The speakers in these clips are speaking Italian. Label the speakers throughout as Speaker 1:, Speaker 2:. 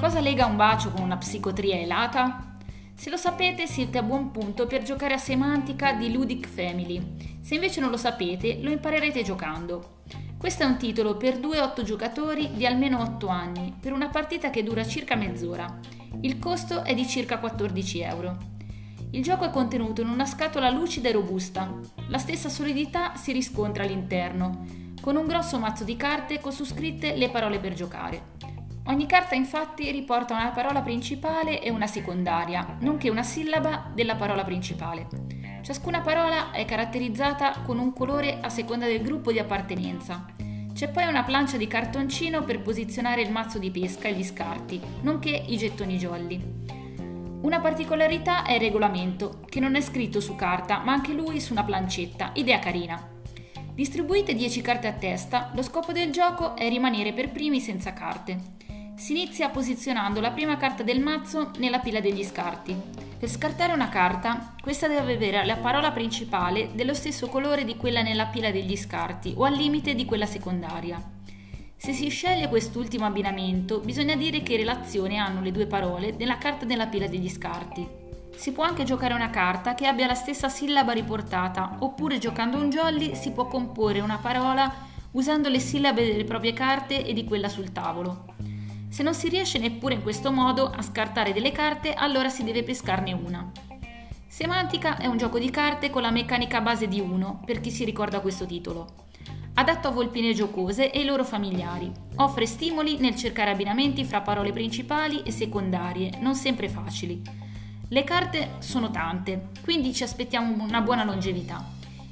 Speaker 1: Cosa lega un bacio con una psicotria elata? Se lo sapete siete a buon punto per giocare a Semantica di Ludic Family. Se invece non lo sapete, lo imparerete giocando. Questo è un titolo per 2-8 giocatori di almeno 8 anni, per una partita che dura circa mezz'ora. Il costo è di circa 14 euro. Il gioco è contenuto in una scatola lucida e robusta. La stessa solidità si riscontra all'interno, con un grosso mazzo di carte con su scritte le parole per giocare. Ogni carta infatti riporta una parola principale e una secondaria, nonché una sillaba della parola principale. Ciascuna parola è caratterizzata con un colore a seconda del gruppo di appartenenza. C'è poi una plancia di cartoncino per posizionare il mazzo di pesca e gli scarti, nonché i gettoni jolly. Una particolarità è il regolamento, che non è scritto su carta, ma anche lui su una plancetta, idea carina. Distribuite 10 carte a testa, lo scopo del gioco è rimanere per primi senza carte. Si inizia posizionando la prima carta del mazzo nella pila degli scarti. Per scartare una carta, questa deve avere la parola principale dello stesso colore di quella nella pila degli scarti o al limite di quella secondaria. Se si sceglie quest'ultimo abbinamento, bisogna dire che relazione hanno le due parole nella carta nella pila degli scarti. Si può anche giocare una carta che abbia la stessa sillaba riportata, oppure giocando un jolly si può comporre una parola usando le sillabe delle proprie carte e di quella sul tavolo. Se non si riesce neppure in questo modo a scartare delle carte, allora si deve pescarne una. Semantica è un gioco di carte con la meccanica base di 1, per chi si ricorda questo titolo. Adatto a volpine giocose e i loro familiari. Offre stimoli nel cercare abbinamenti fra parole principali e secondarie, non sempre facili. Le carte sono tante, quindi ci aspettiamo una buona longevità.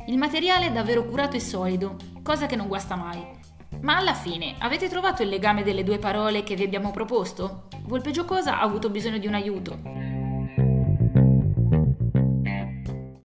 Speaker 1: Il materiale è davvero curato e solido, cosa che non guasta mai. Ma alla fine, avete trovato il legame delle due parole che vi abbiamo proposto? Volpe Giocosa ha avuto bisogno di un aiuto.